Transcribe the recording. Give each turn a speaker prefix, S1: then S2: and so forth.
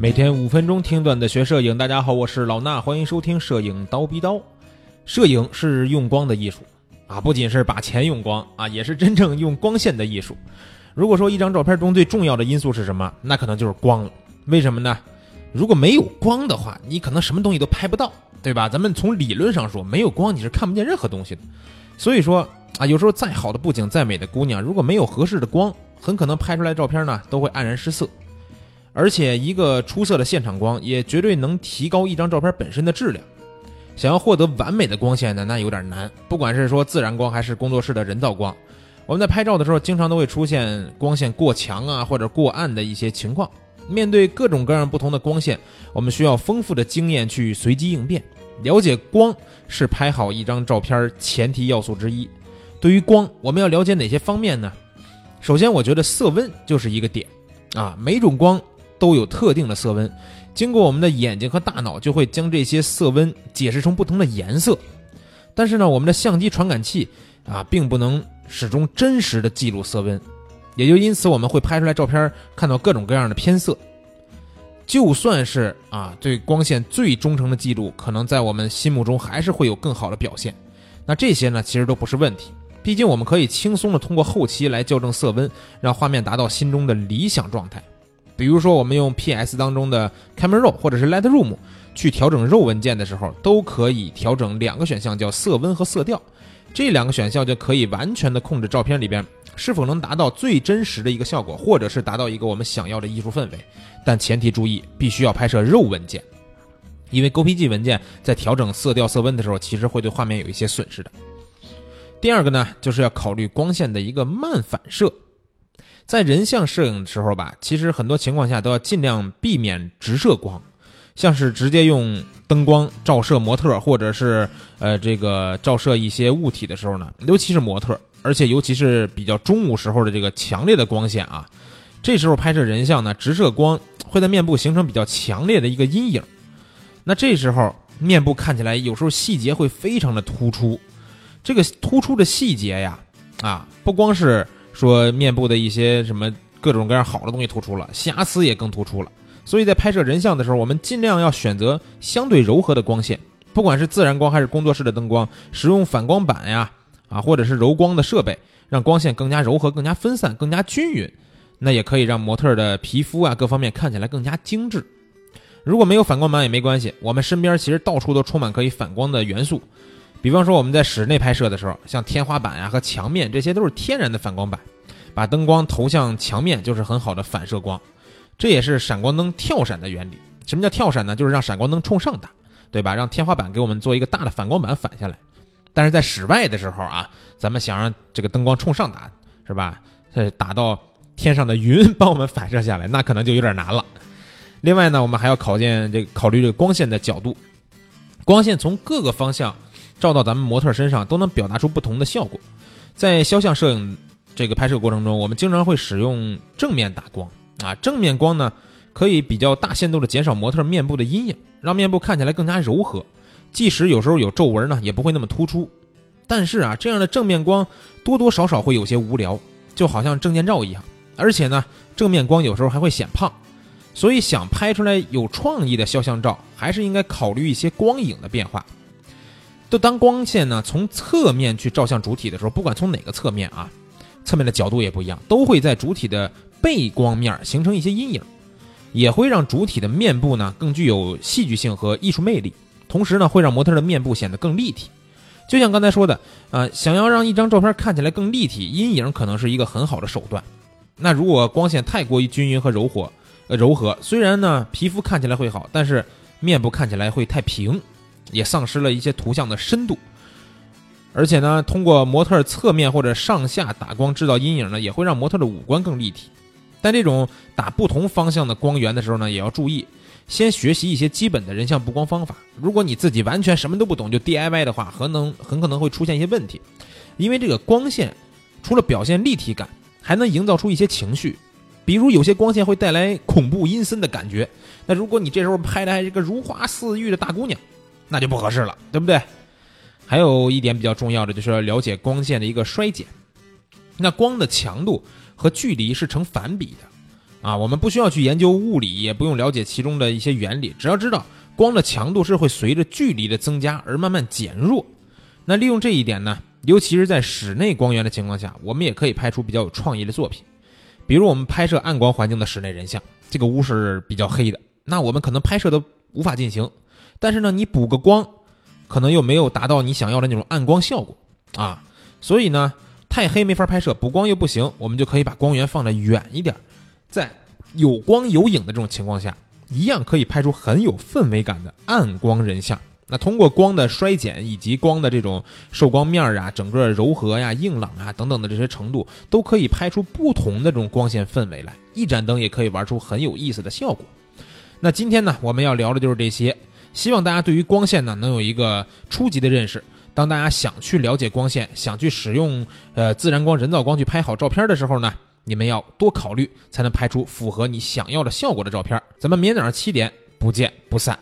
S1: 每天五分钟听段子学摄影，大家好，我是老衲，欢迎收听摄影刀逼刀。摄影是用光的艺术啊，不仅是把钱用光啊，也是真正用光线的艺术。如果说一张照片中最重要的因素是什么，那可能就是光了。为什么呢？如果没有光的话，你可能什么东西都拍不到，对吧？咱们从理论上说，没有光你是看不见任何东西的。所以说啊，有时候再好的布景、再美的姑娘，如果没有合适的光，很可能拍出来照片呢都会黯然失色。而且，一个出色的现场光也绝对能提高一张照片本身的质量。想要获得完美的光线呢，那有点难。不管是说自然光还是工作室的人造光，我们在拍照的时候，经常都会出现光线过强啊或者过暗的一些情况。面对各种各样不同的光线，我们需要丰富的经验去随机应变。了解光是拍好一张照片前提要素之一。对于光，我们要了解哪些方面呢？首先，我觉得色温就是一个点啊，每种光。都有特定的色温，经过我们的眼睛和大脑，就会将这些色温解释成不同的颜色。但是呢，我们的相机传感器啊，并不能始终真实的记录色温，也就因此我们会拍出来照片看到各种各样的偏色。就算是啊对光线最忠诚的记录，可能在我们心目中还是会有更好的表现。那这些呢，其实都不是问题，毕竟我们可以轻松的通过后期来校正色温，让画面达到心中的理想状态。比如说，我们用 PS 当中的 Camera Raw 或者是 Lightroom 去调整肉文件的时候，都可以调整两个选项，叫色温和色调。这两个选项就可以完全的控制照片里边是否能达到最真实的一个效果，或者是达到一个我们想要的艺术氛围。但前提注意，必须要拍摄肉文件，因为 GPG 文件在调整色调色温的时候，其实会对画面有一些损失的。第二个呢，就是要考虑光线的一个慢反射。在人像摄影的时候吧，其实很多情况下都要尽量避免直射光，像是直接用灯光照射模特，或者是呃这个照射一些物体的时候呢，尤其是模特，而且尤其是比较中午时候的这个强烈的光线啊，这时候拍摄人像呢，直射光会在面部形成比较强烈的一个阴影，那这时候面部看起来有时候细节会非常的突出，这个突出的细节呀，啊不光是。说面部的一些什么各种各样好的东西突出了，瑕疵也更突出了。所以在拍摄人像的时候，我们尽量要选择相对柔和的光线，不管是自然光还是工作室的灯光，使用反光板呀，啊，或者是柔光的设备，让光线更加柔和、更加分散、更加均匀。那也可以让模特的皮肤啊各方面看起来更加精致。如果没有反光板也没关系，我们身边其实到处都充满可以反光的元素。比方说我们在室内拍摄的时候，像天花板呀和墙面，这些都是天然的反光板，把灯光投向墙面就是很好的反射光，这也是闪光灯跳闪的原理。什么叫跳闪呢？就是让闪光灯冲上打，对吧？让天花板给我们做一个大的反光板反下来。但是在室外的时候啊，咱们想让这个灯光冲上打，是吧？呃，打到天上的云帮我们反射下来，那可能就有点难了。另外呢，我们还要考验这个考虑这个光线的角度，光线从各个方向。照到咱们模特身上都能表达出不同的效果。在肖像摄影这个拍摄过程中，我们经常会使用正面打光啊，正面光呢可以比较大限度的减少模特面部的阴影，让面部看起来更加柔和，即使有时候有皱纹呢，也不会那么突出。但是啊，这样的正面光多多少少会有些无聊，就好像证件照一样。而且呢，正面光有时候还会显胖，所以想拍出来有创意的肖像照，还是应该考虑一些光影的变化。就当光线呢从侧面去照向主体的时候，不管从哪个侧面啊，侧面的角度也不一样，都会在主体的背光面形成一些阴影，也会让主体的面部呢更具有戏剧性和艺术魅力，同时呢会让模特的面部显得更立体。就像刚才说的，呃，想要让一张照片看起来更立体，阴影可能是一个很好的手段。那如果光线太过于均匀和柔和，呃，柔和，虽然呢皮肤看起来会好，但是面部看起来会太平。也丧失了一些图像的深度，而且呢，通过模特侧面或者上下打光制造阴影呢，也会让模特的五官更立体。但这种打不同方向的光源的时候呢，也要注意，先学习一些基本的人像布光方法。如果你自己完全什么都不懂就 DIY 的话，可能很可能会出现一些问题，因为这个光线除了表现立体感，还能营造出一些情绪，比如有些光线会带来恐怖阴森的感觉。那如果你这时候拍的还是个如花似玉的大姑娘，那就不合适了，对不对？还有一点比较重要的，就是要了解光线的一个衰减。那光的强度和距离是成反比的。啊，我们不需要去研究物理，也不用了解其中的一些原理，只要知道光的强度是会随着距离的增加而慢慢减弱。那利用这一点呢，尤其是在室内光源的情况下，我们也可以拍出比较有创意的作品。比如我们拍摄暗光环境的室内人像，这个屋是比较黑的，那我们可能拍摄都无法进行。但是呢，你补个光，可能又没有达到你想要的那种暗光效果啊。所以呢，太黑没法拍摄，补光又不行，我们就可以把光源放得远一点。在有光有影的这种情况下，一样可以拍出很有氛围感的暗光人像。那通过光的衰减以及光的这种受光面啊，整个柔和呀、硬朗啊等等的这些程度，都可以拍出不同的这种光线氛围来。一盏灯也可以玩出很有意思的效果。那今天呢，我们要聊的就是这些。希望大家对于光线呢，能有一个初级的认识。当大家想去了解光线，想去使用呃自然光、人造光去拍好照片的时候呢，你们要多考虑，才能拍出符合你想要的效果的照片。咱们明天早上七点不见不散。